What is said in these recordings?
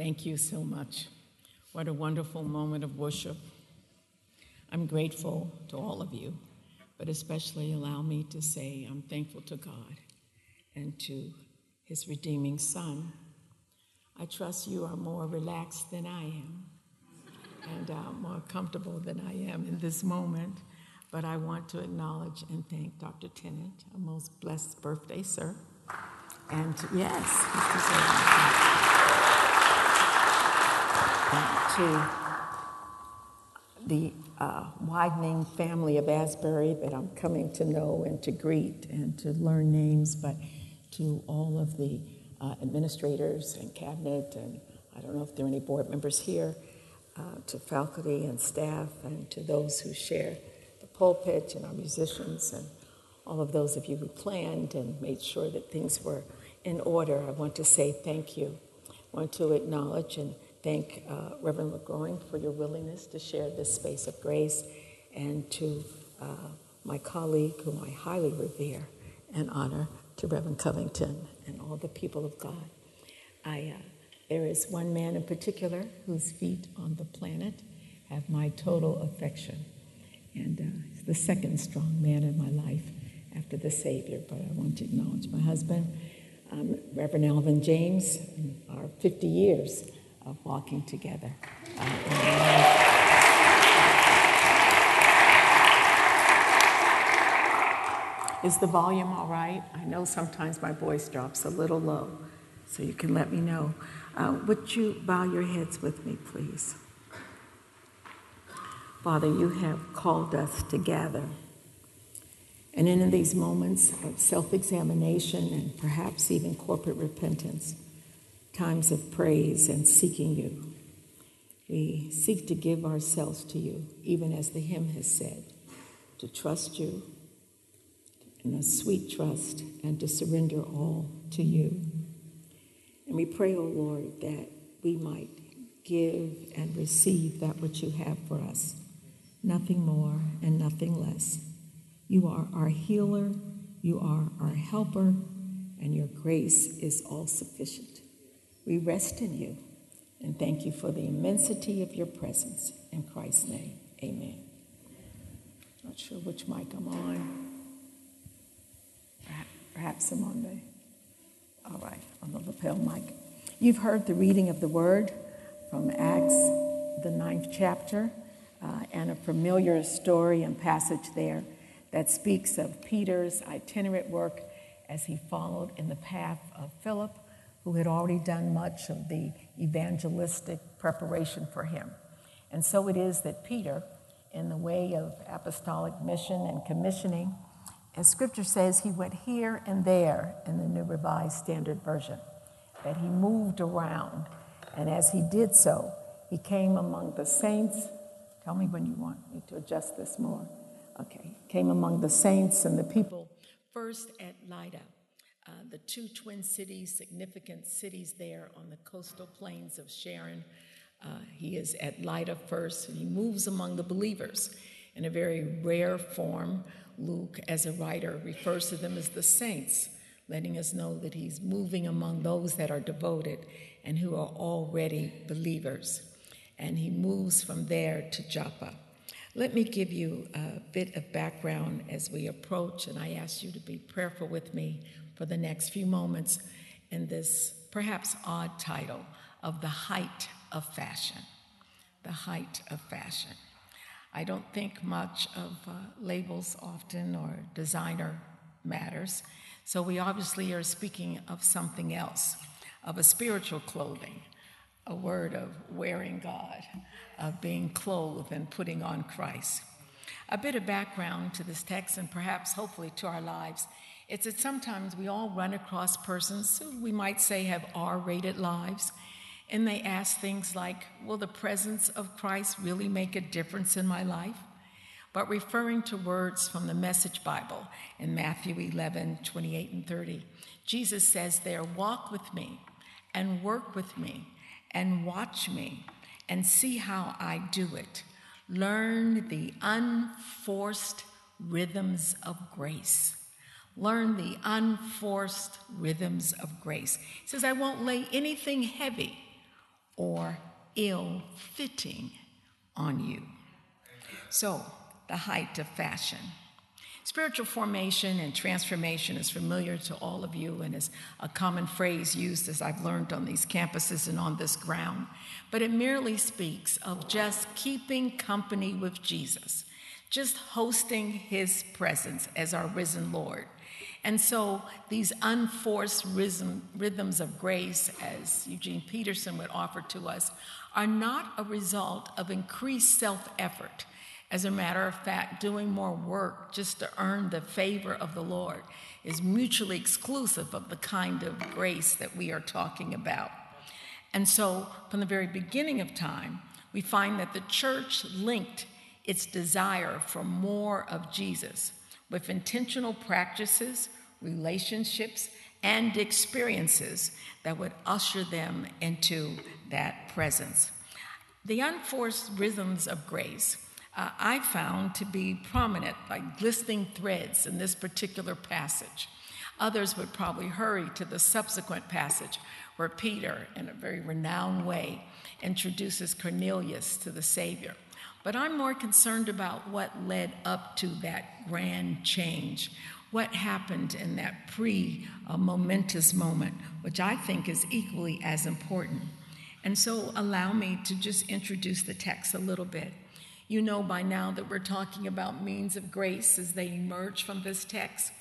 Thank you so much. What a wonderful moment of worship. I'm grateful to all of you, but especially allow me to say I'm thankful to God and to his redeeming Son. I trust you are more relaxed than I am and uh, more comfortable than I am in this moment. But I want to acknowledge and thank Dr. Tennent. A most blessed birthday, sir. And yes, to the uh, widening family of Asbury that I'm coming to know and to greet and to learn names, but to all of the uh, administrators and cabinet, and I don't know if there are any board members here, uh, to faculty and staff, and to those who share the pulpit, and our musicians, and all of those of you who planned and made sure that things were in order. I want to say thank you. I want to acknowledge and thank uh, Reverend LeGrowing for your willingness to share this space of grace, and to uh, my colleague, whom I highly revere and honor, to Reverend Covington and all the people of God. I, uh, there is one man in particular whose feet on the planet have my total affection, and uh, he's the second strong man in my life after the Savior. But I want to acknowledge my husband, um, Reverend Alvin James, our 50 years of walking together. Uh, Is the volume all right? I know sometimes my voice drops a little low, so you can let me know. Uh, would you bow your heads with me, please? Father, you have called us to gather. And in these moments of self examination and perhaps even corporate repentance, times of praise and seeking you, we seek to give ourselves to you, even as the hymn has said, to trust you in a sweet trust and to surrender all to you. And we pray, O oh Lord, that we might give and receive that which you have for us, nothing more and nothing less. You are our healer, you are our helper, and your grace is all sufficient. We rest in you and thank you for the immensity of your presence. In Christ's name, amen. Not sure which mic I'm on. Perhaps I'm on the, all right, on the lapel mic. You've heard the reading of the word from Acts, the ninth chapter, uh, and a familiar story and passage there that speaks of Peter's itinerant work as he followed in the path of Philip, who had already done much of the evangelistic preparation for him. And so it is that Peter, in the way of apostolic mission and commissioning, as scripture says, he went here and there in the New Revised Standard Version, that he moved around. And as he did so, he came among the saints. Tell me when you want me to adjust this more. Okay. Came among the saints and the people. First at Lydda, uh, the two twin cities, significant cities there on the coastal plains of Sharon. Uh, he is at Lydda first, and he moves among the believers in a very rare form Luke, as a writer, refers to them as the saints, letting us know that he's moving among those that are devoted and who are already believers. And he moves from there to Joppa. Let me give you a bit of background as we approach, and I ask you to be prayerful with me for the next few moments in this perhaps odd title of The Height of Fashion. The Height of Fashion. I don't think much of uh, labels often or designer matters. So we obviously are speaking of something else, of a spiritual clothing, a word of wearing God, of being clothed and putting on Christ. A bit of background to this text and perhaps hopefully to our lives. It's that sometimes we all run across persons who we might say have R rated lives and they ask things like, Will the presence of Christ really make a difference in my life? But referring to words from the Message Bible in Matthew 11, 28 and 30, Jesus says there, Walk with me and work with me and watch me and see how I do it. Learn the unforced rhythms of grace. Learn the unforced rhythms of grace. He says, I won't lay anything heavy or ill fitting on you. So, the height of fashion. Spiritual formation and transformation is familiar to all of you and is a common phrase used as I've learned on these campuses and on this ground. But it merely speaks of just keeping company with Jesus, just hosting his presence as our risen Lord. And so these unforced rhythm, rhythms of grace, as Eugene Peterson would offer to us, are not a result of increased self effort as a matter of fact, doing more work just to earn the favor of the Lord is mutually exclusive of the kind of grace that we are talking about. And so, from the very beginning of time, we find that the church linked its desire for more of Jesus with intentional practices, relationships, and experiences that would usher them into that presence. The unforced rhythms of grace uh, I found to be prominent, like glistening threads in this particular passage. Others would probably hurry to the subsequent passage where Peter, in a very renowned way, introduces Cornelius to the Savior. But I'm more concerned about what led up to that grand change. What happened in that pre uh, momentous moment, which I think is equally as important. And so, allow me to just introduce the text a little bit. You know by now that we're talking about means of grace as they emerge from this text.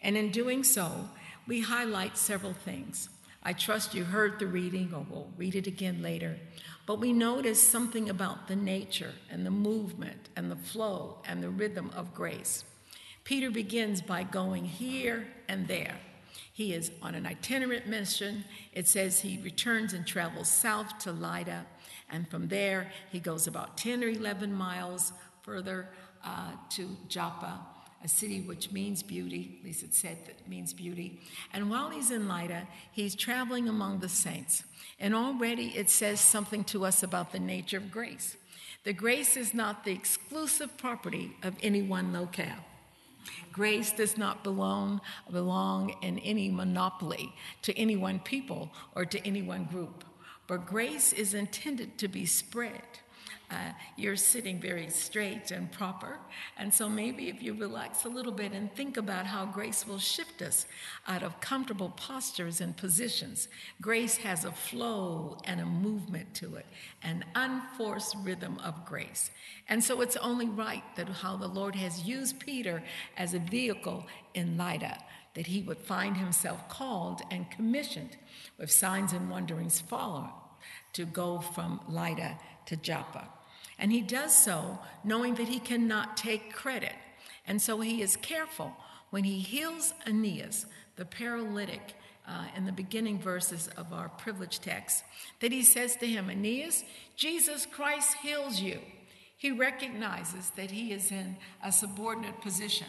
And in doing so, we highlight several things. I trust you heard the reading, or we'll read it again later. But we notice something about the nature and the movement and the flow and the rhythm of grace. Peter begins by going here and there. He is on an itinerant mission. It says he returns and travels south to Lydda. And from there, he goes about 10 or 11 miles further uh, to Joppa, a city which means beauty, at least it said that means beauty. And while he's in Lydda, he's traveling among the saints. And already it says something to us about the nature of grace. The grace is not the exclusive property of any one locale. Grace does not belong, belong in any monopoly to any one people or to any one group. But grace is intended to be spread. Uh, you're sitting very straight and proper. And so maybe if you relax a little bit and think about how grace will shift us out of comfortable postures and positions, grace has a flow and a movement to it, an unforced rhythm of grace. And so it's only right that how the Lord has used Peter as a vehicle in Lydda, that he would find himself called and commissioned with signs and wonderings follow to go from Lydda to Joppa. And he does so knowing that he cannot take credit. And so he is careful when he heals Aeneas, the paralytic, uh, in the beginning verses of our privileged text, that he says to him, Aeneas, Jesus Christ heals you. He recognizes that he is in a subordinate position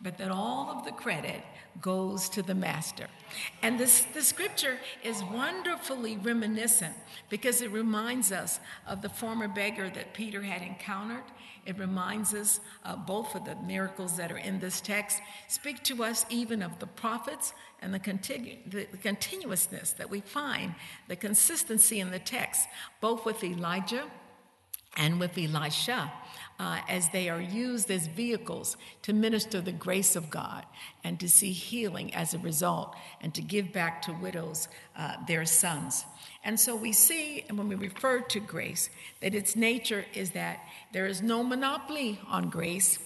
but that all of the credit goes to the master. And this, the scripture is wonderfully reminiscent because it reminds us of the former beggar that Peter had encountered. It reminds us uh, both of the miracles that are in this text, speak to us even of the prophets and the, continu- the, the continuousness that we find, the consistency in the text, both with Elijah and with Elisha uh, as they are used as vehicles to minister the grace of God and to see healing as a result and to give back to widows uh, their sons. And so we see, and when we refer to grace, that its nature is that there is no monopoly on grace,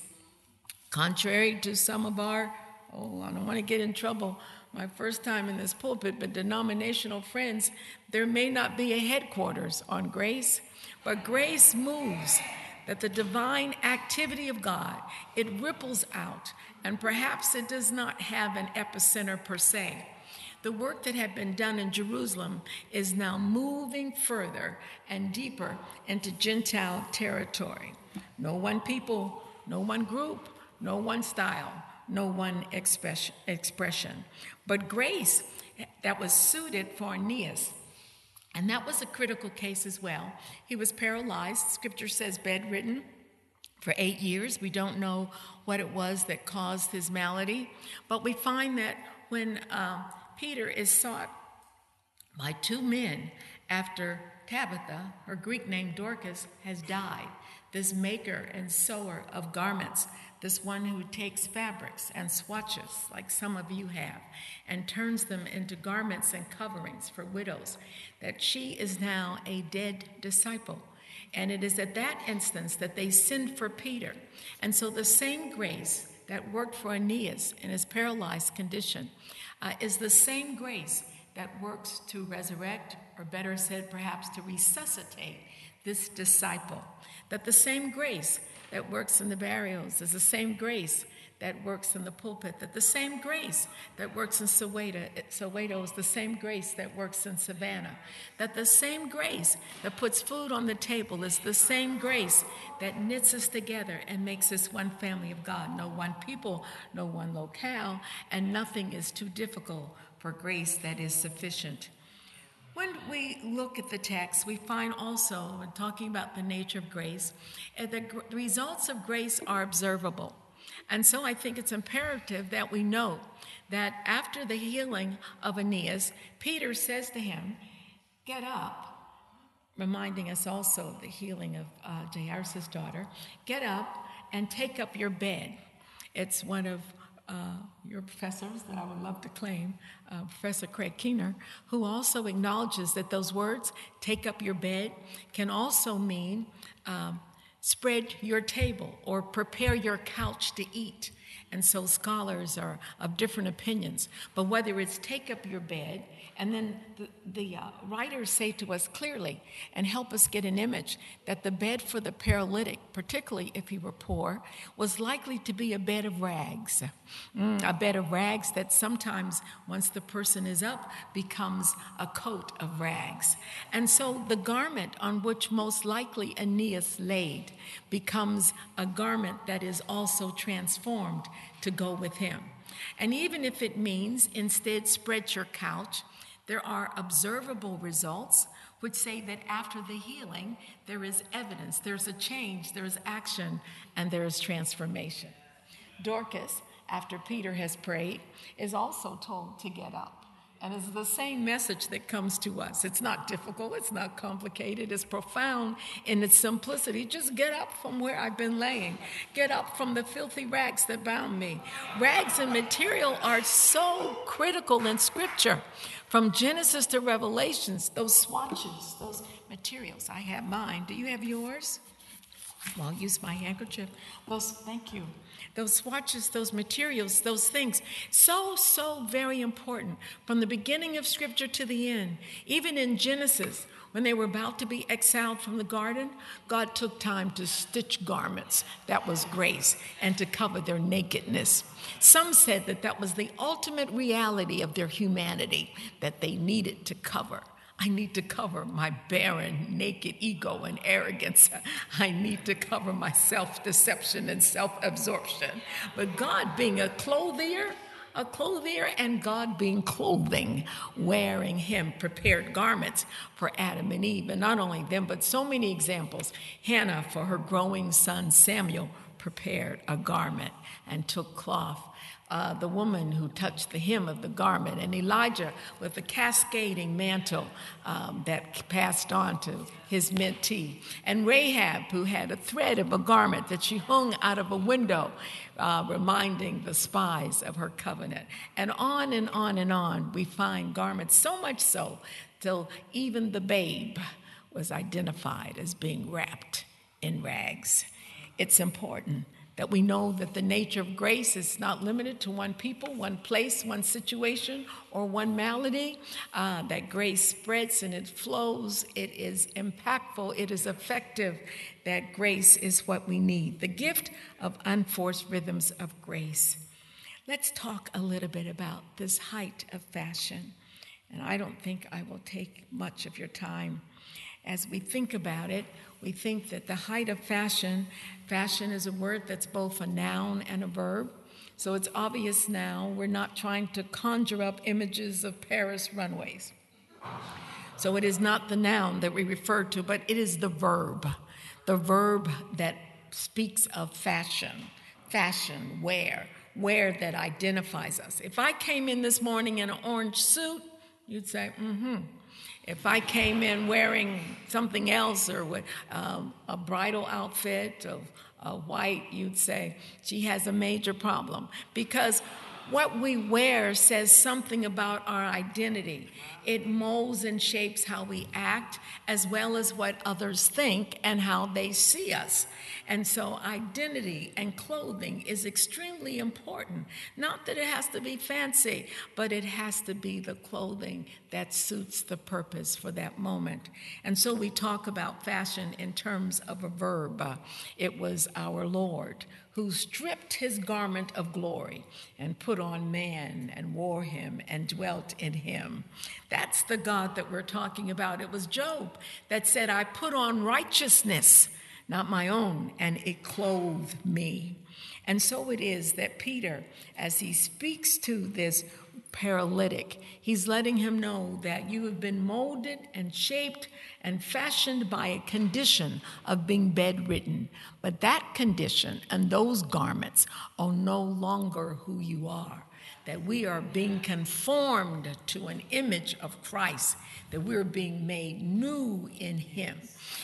contrary to some of our, oh, I don't want to get in trouble my first time in this pulpit, but denominational friends, there may not be a headquarters on grace, but grace moves that the divine activity of God, it ripples out, and perhaps it does not have an epicenter per se. The work that had been done in Jerusalem is now moving further and deeper into Gentile territory. No one people, no one group, no one style, no one expression. But grace that was suited for Aeneas and that was a critical case as well. He was paralyzed, scripture says bedridden for eight years. We don't know what it was that caused his malady, but we find that when uh, Peter is sought by two men after Tabitha, her Greek name Dorcas, has died. This maker and sewer of garments, this one who takes fabrics and swatches, like some of you have, and turns them into garments and coverings for widows, that she is now a dead disciple. And it is at that instance that they send for Peter. And so the same grace that worked for Aeneas in his paralyzed condition uh, is the same grace that works to resurrect, or better said, perhaps to resuscitate this disciple. That the same grace that works in the barrios is the same grace that works in the pulpit, that the same grace that works in Soweto, Soweto is the same grace that works in Savannah, that the same grace that puts food on the table is the same grace that knits us together and makes us one family of God. No one people, no one locale, and nothing is too difficult for grace that is sufficient. When we look at the text, we find also, when talking about the nature of grace, eh, the results of grace are observable. And so I think it's imperative that we note that after the healing of Aeneas, Peter says to him, Get up, reminding us also of the healing of uh, Jairus' daughter, get up and take up your bed. It's one of uh, your professors that I would love to claim, uh, Professor Craig Keener, who also acknowledges that those words, take up your bed, can also mean um, spread your table or prepare your couch to eat. And so scholars are of different opinions. But whether it's take up your bed, and then the, the uh, writers say to us clearly and help us get an image that the bed for the paralytic, particularly if he were poor, was likely to be a bed of rags. Mm, a bed of rags that sometimes, once the person is up, becomes a coat of rags. And so the garment on which most likely Aeneas laid becomes a garment that is also transformed to go with him. And even if it means instead spread your couch, there are observable results which say that after the healing, there is evidence, there's a change, there's action, and there is transformation. Dorcas, after Peter has prayed, is also told to get up. And it's the same message that comes to us. It's not difficult, it's not complicated, it's profound in its simplicity. Just get up from where I've been laying, get up from the filthy rags that bound me. Rags and material are so critical in Scripture. From Genesis to Revelations, those swatches, those materials. I have mine. Do you have yours? Well, I'll use my handkerchief. Those, thank you those swatches, those materials, those things. So, so very important from the beginning of Scripture to the end. Even in Genesis, when they were about to be exiled from the garden, God took time to stitch garments. That was grace, and to cover their nakedness. Some said that that was the ultimate reality of their humanity that they needed to cover. I need to cover my barren, naked ego and arrogance. I need to cover my self deception and self absorption. But God, being a clothier, a clothier, and God being clothing, wearing Him prepared garments for Adam and Eve. And not only them, but so many examples. Hannah, for her growing son Samuel, prepared a garment and took cloth uh, the woman who touched the hem of the garment, and Elijah with the cascading mantle um, that passed on to his mentee, and Rahab who had a thread of a garment that she hung out of a window, uh, reminding the spies of her covenant. And on and on and on, we find garments, so much so till even the babe was identified as being wrapped in rags. It's important that we know that the nature of grace is not limited to one people, one place, one situation, or one malady. Uh, that grace spreads and it flows, it is impactful, it is effective. That grace is what we need. The gift of unforced rhythms of grace. Let's talk a little bit about this height of fashion. And I don't think I will take much of your time. As we think about it, we think that the height of fashion, fashion is a word that's both a noun and a verb. So it's obvious now we're not trying to conjure up images of Paris runways. So it is not the noun that we refer to, but it is the verb, the verb that speaks of fashion, fashion, wear, wear that identifies us. If I came in this morning in an orange suit, you'd say, mm hmm. If I came in wearing something else or with um, a bridal outfit of white, you'd say she has a major problem. Because what we wear says something about our identity. It molds and shapes how we act, as well as what others think and how they see us. And so, identity and clothing is extremely important. Not that it has to be fancy, but it has to be the clothing that suits the purpose for that moment. And so, we talk about fashion in terms of a verb. it was our Lord who stripped his garment of glory and put on man and wore him and dwelt in him. That's the God that we're talking about. It was Job that said, I put on righteousness, not my own, and it clothed me. And so it is that Peter, as he speaks to this paralytic, he's letting him know that you have been molded and shaped and fashioned by a condition of being bedridden. But that condition and those garments are no longer who you are. That we are being conformed to an image of Christ, that we're being made new in Him.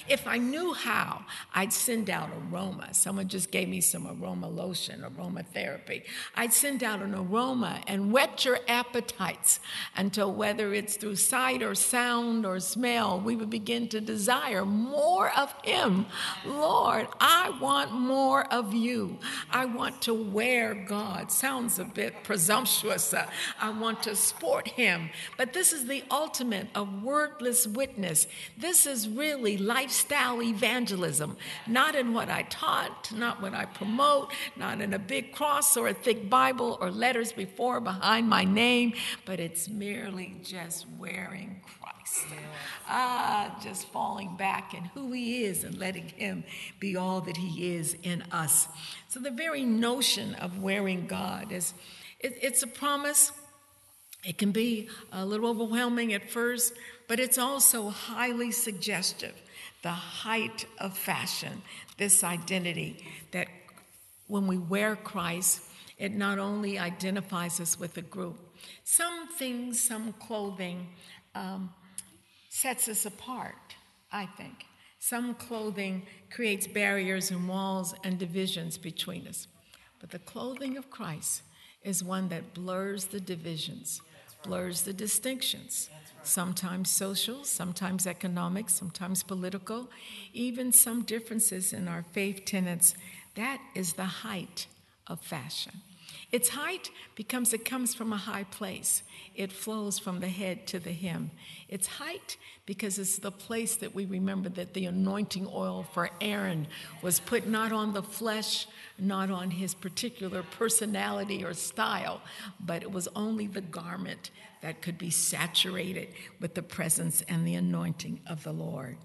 If I knew how, I'd send out aroma. Someone just gave me some aroma lotion, aromatherapy. I'd send out an aroma and whet your appetites until whether it's through sight or sound or smell, we would begin to desire more of Him. Lord, I want more of you. I want to wear God. Sounds a bit presumptuous. Uh, I want to sport Him. But this is the ultimate of wordless witness. This is really lifestyle evangelism, not in what I taught, not what I promote, not in a big cross or a thick Bible or letters before behind my name, but it's merely just wearing Christ. Ah, just falling back in who He is and letting Him be all that He is in us. So the very notion of wearing God is it, it's a promise. It can be a little overwhelming at first, but it's also highly suggestive the height of fashion, this identity that when we wear Christ, it not only identifies us with a group, some things, some clothing um, sets us apart, I think. Some clothing creates barriers and walls and divisions between us. But the clothing of Christ is one that blurs the divisions, blurs the distinctions sometimes social, sometimes economic, sometimes political, even some differences in our faith tenets. That is the height of fashion. Its height becomes it comes from a high place. It flows from the head to the hem. Its height because it's the place that we remember that the anointing oil for Aaron was put not on the flesh, not on his particular personality or style, but it was only the garment that could be saturated with the presence and the anointing of the Lord.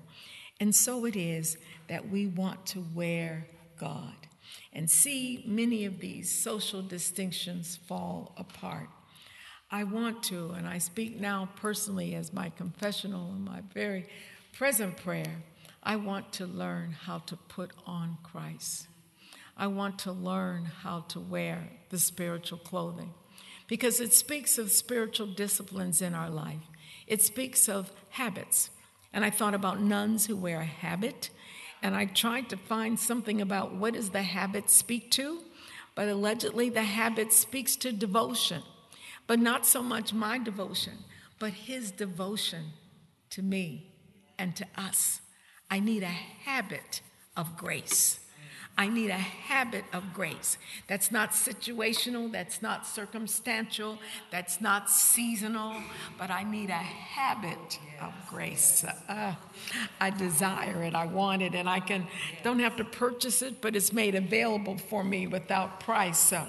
And so it is that we want to wear God and see many of these social distinctions fall apart. I want to, and I speak now personally as my confessional and my very present prayer, I want to learn how to put on Christ. I want to learn how to wear the spiritual clothing because it speaks of spiritual disciplines in our life. It speaks of habits. And I thought about nuns who wear a habit, and I tried to find something about what does the habit speak to, but allegedly the habit speaks to devotion, but not so much my devotion, but his devotion to me and to us. I need a habit of grace. I need a habit of grace. That's not situational, that's not circumstantial, that's not seasonal, but I need a habit of grace. Uh, I desire it, I want it, and I can don't have to purchase it, but it's made available for me without price. So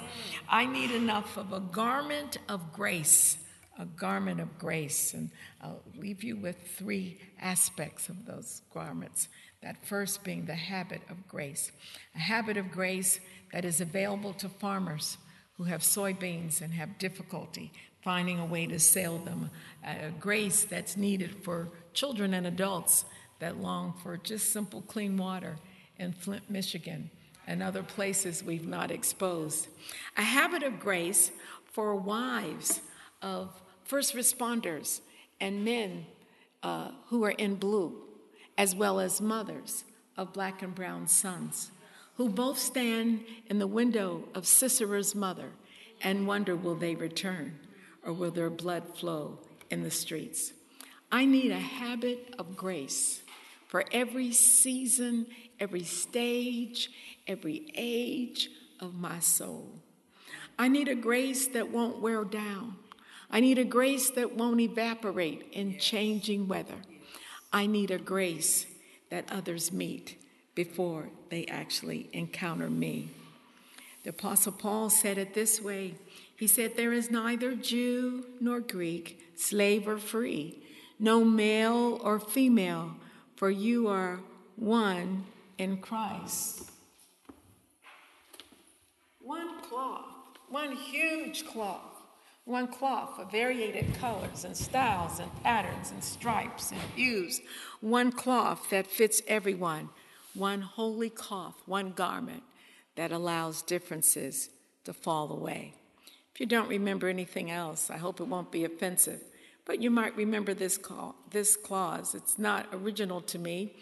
I need enough of a garment of grace a garment of grace. And I'll leave you with three aspects of those garments that first being the habit of grace, a habit of grace that is available to farmers who have soybeans and have difficulty finding a way to sell them, a grace that's needed for children and adults that long for just simple clean water in Flint, Michigan, and other places we've not exposed. A habit of grace for wives of first responders and men uh, who are in blue, as well as mothers of black and brown sons, who both stand in the window of Sisera's mother and wonder will they return or will their blood flow in the streets. I need a habit of grace for every season, every stage, every age of my soul. I need a grace that won't wear down. I need a grace that won't evaporate in changing weather. I need a grace that others meet before they actually encounter me. The Apostle Paul said it this way He said, There is neither Jew nor Greek, slave or free, no male or female, for you are one in Christ. One cloth, one huge cloth, one cloth of varied colors and styles and patterns and stripes and hues, one cloth that fits everyone, one holy cloth, one garment that allows differences to fall away. If you don't remember anything else, I hope it won't be offensive, but you might remember this, call, this clause. It's not original to me,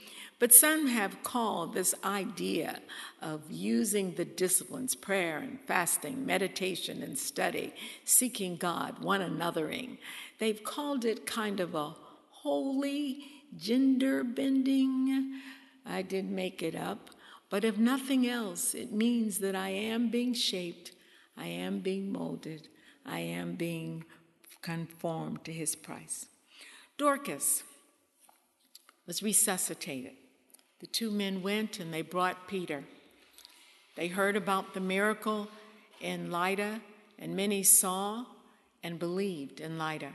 but some have called this idea of using the disciplines, prayer and fasting, meditation and study, seeking God, one anothering, they've called it kind of a holy gender bending. I did make it up. But if nothing else, it means that I am being shaped, I am being molded, I am being conformed to his price. Dorcas was resuscitated. The two men went and they brought Peter. They heard about the miracle in Lydda, and many saw and believed in Lydda.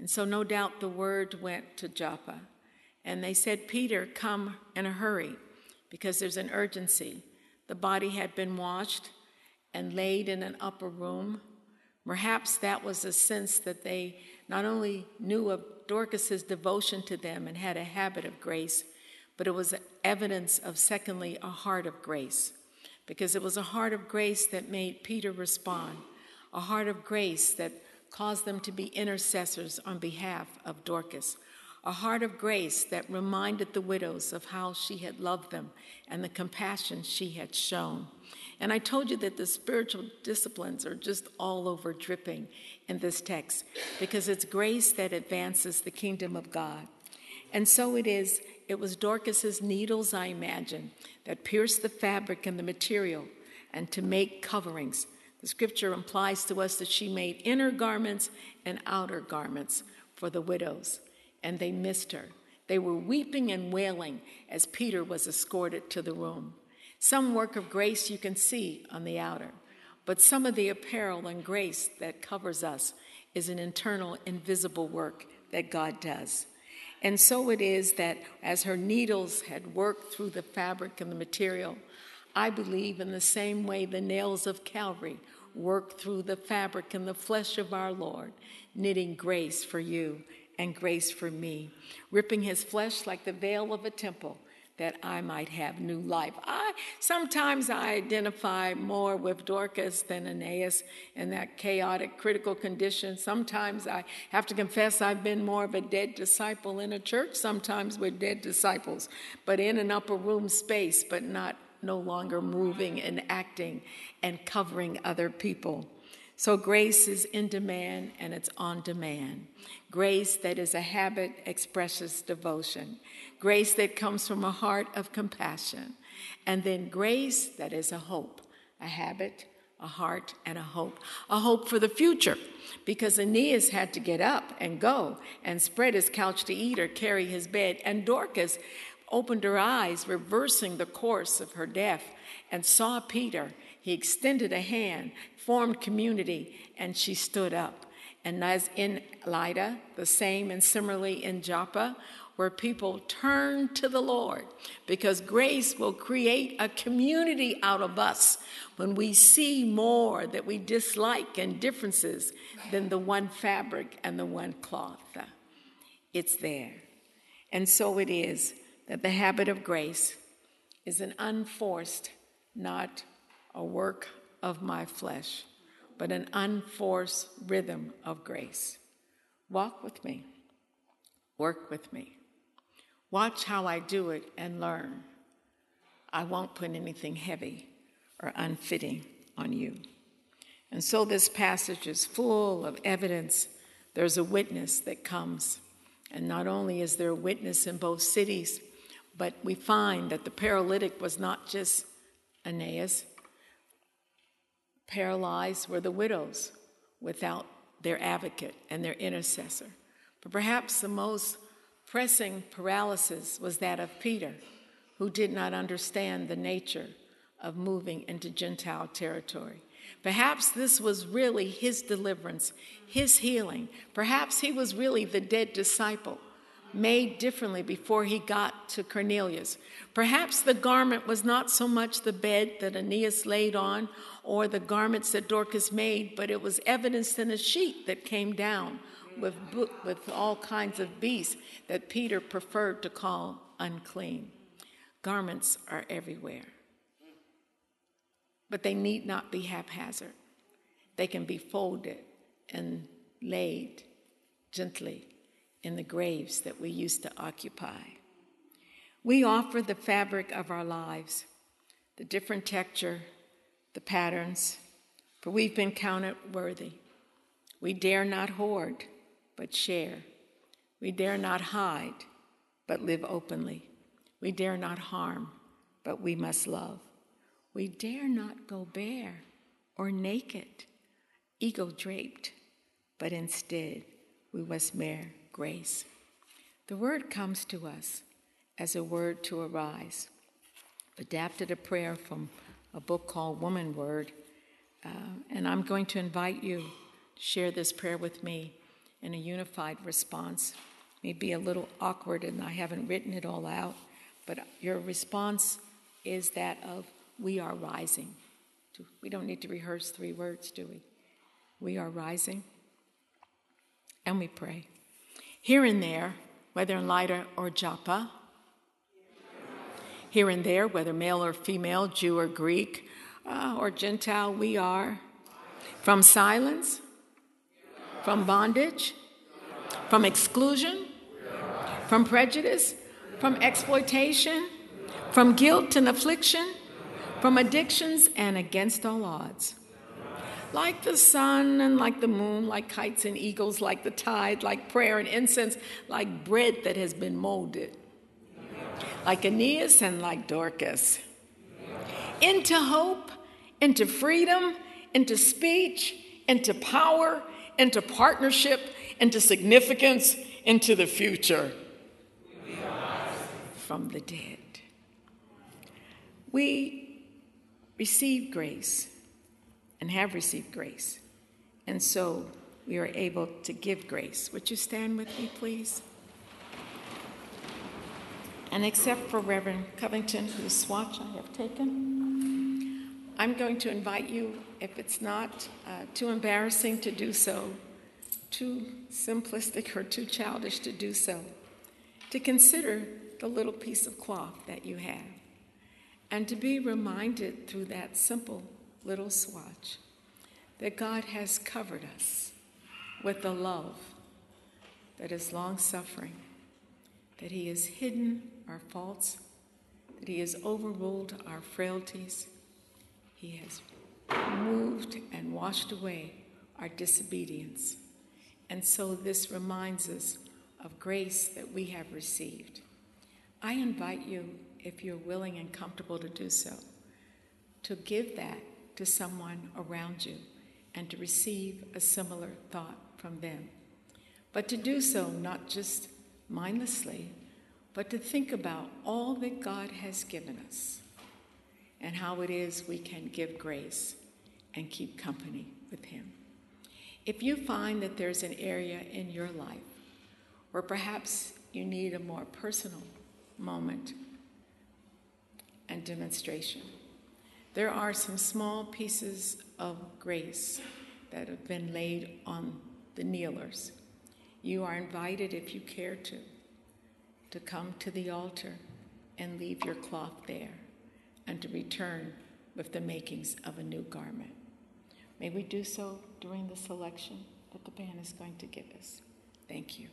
And so, no doubt, the word went to Joppa. And they said, Peter, come in a hurry, because there's an urgency. The body had been washed and laid in an upper room. Perhaps that was a sense that they not only knew of Dorcas's devotion to them and had a habit of grace, but it was evidence of, secondly, a heart of grace, because it was a heart of grace that made Peter respond, a heart of grace that caused them to be intercessors on behalf of Dorcas, a heart of grace that reminded the widows of how she had loved them and the compassion she had shown. And I told you that the spiritual disciplines are just all over dripping in this text because it's grace that advances the kingdom of God. And so it is it was Dorcas's needles, I imagine, that pierced the fabric and the material and to make coverings. The scripture implies to us that she made inner garments and outer garments for the widows, and they missed her. They were weeping and wailing as Peter was escorted to the room. Some work of grace you can see on the outer, but some of the apparel and grace that covers us is an internal, invisible work that God does. And so it is that as her needles had worked through the fabric and the material, I believe in the same way the nails of Calvary worked through the fabric and the flesh of our Lord, knitting grace for you and grace for me, ripping his flesh like the veil of a temple that I might have new life. I sometimes I identify more with Dorcas than Aeneas in that chaotic, critical condition. Sometimes I have to confess I've been more of a dead disciple in a church. Sometimes we're dead disciples, but in an upper room space, but not no longer moving and acting and covering other people. So grace is in demand and it's on demand. Grace that is a habit expresses devotion. Grace that comes from a heart of compassion. And then grace that is a hope, a habit, a heart, and a hope. A hope for the future because Aeneas had to get up and go and spread his couch to eat or carry his bed. And Dorcas opened her eyes, reversing the course of her death, and saw Peter he extended a hand, formed community, and she stood up. And as in Lydda, the same, and similarly in Joppa, where people turn to the Lord because grace will create a community out of us when we see more that we dislike and differences than the one fabric and the one cloth. It's there. And so it is that the habit of grace is an unforced, not a work of my flesh, but an unforced rhythm of grace. Walk with me. Work with me. Watch how I do it and learn. I won't put anything heavy or unfitting on you. And so this passage is full of evidence. There's a witness that comes. And not only is there a witness in both cities, but we find that the paralytic was not just Aeneas. Paralyzed were the widows without their advocate and their intercessor. But perhaps the most pressing paralysis was that of Peter, who did not understand the nature of moving into Gentile territory. Perhaps this was really his deliverance, his healing. Perhaps he was really the dead disciple made differently before he got to Cornelius. Perhaps the garment was not so much the bed that Aeneas laid on or the garments that Dorcas made, but it was evidenced in a sheet that came down with, with all kinds of beasts that Peter preferred to call unclean. Garments are everywhere, but they need not be haphazard. They can be folded and laid gently in the graves that we used to occupy. We offer the fabric of our lives, the different texture, the patterns, for we've been counted worthy. We dare not hoard, but share. We dare not hide, but live openly. We dare not harm, but we must love. We dare not go bare or naked, ego draped, but instead we must wear grace. The word comes to us as a word to arise. Adapted a prayer from a book called Woman Word, uh, and I'm going to invite you to share this prayer with me in a unified response. It may be a little awkward, and I haven't written it all out, but your response is that of we are rising. We don't need to rehearse three words, do we? We are rising, and we pray. Here and there, whether in Lydda or Joppa, here and there, whether male or female, Jew or Greek, uh, or Gentile, we are. From silence, from bondage, from exclusion, from prejudice, from exploitation, from guilt and affliction, from addictions, and against all odds like the sun and like the moon, like kites and eagles, like the tide, like prayer and incense, like bread that has been molded, like Aeneas and like Dorcas. Into hope, into freedom, into speech, into power, into partnership, into significance, into the future from the dead. We receive grace and have received grace. And so we are able to give grace. Would you stand with me, please? And except for Reverend Covington, whose swatch I have taken, I'm going to invite you, if it's not uh, too embarrassing to do so, too simplistic or too childish to do so, to consider the little piece of cloth that you have and to be reminded through that simple little swatch that God has covered us with the love that is long suffering, that He has hidden our faults, that He has overruled our frailties, He has moved and washed away our disobedience. And so this reminds us of grace that we have received. I invite you, if you're willing and comfortable to do so, to give that to someone around you and to receive a similar thought from them. But to do so not just mindlessly, but to think about all that God has given us and how it is we can give grace and keep company with Him. If you find that there's an area in your life where perhaps you need a more personal moment and demonstration, there are some small pieces of grace that have been laid on the kneelers. You are invited, if you care to, to come to the altar and leave your cloth there and to return with the makings of a new garment. May we do so during the selection that the band is going to give us. Thank you.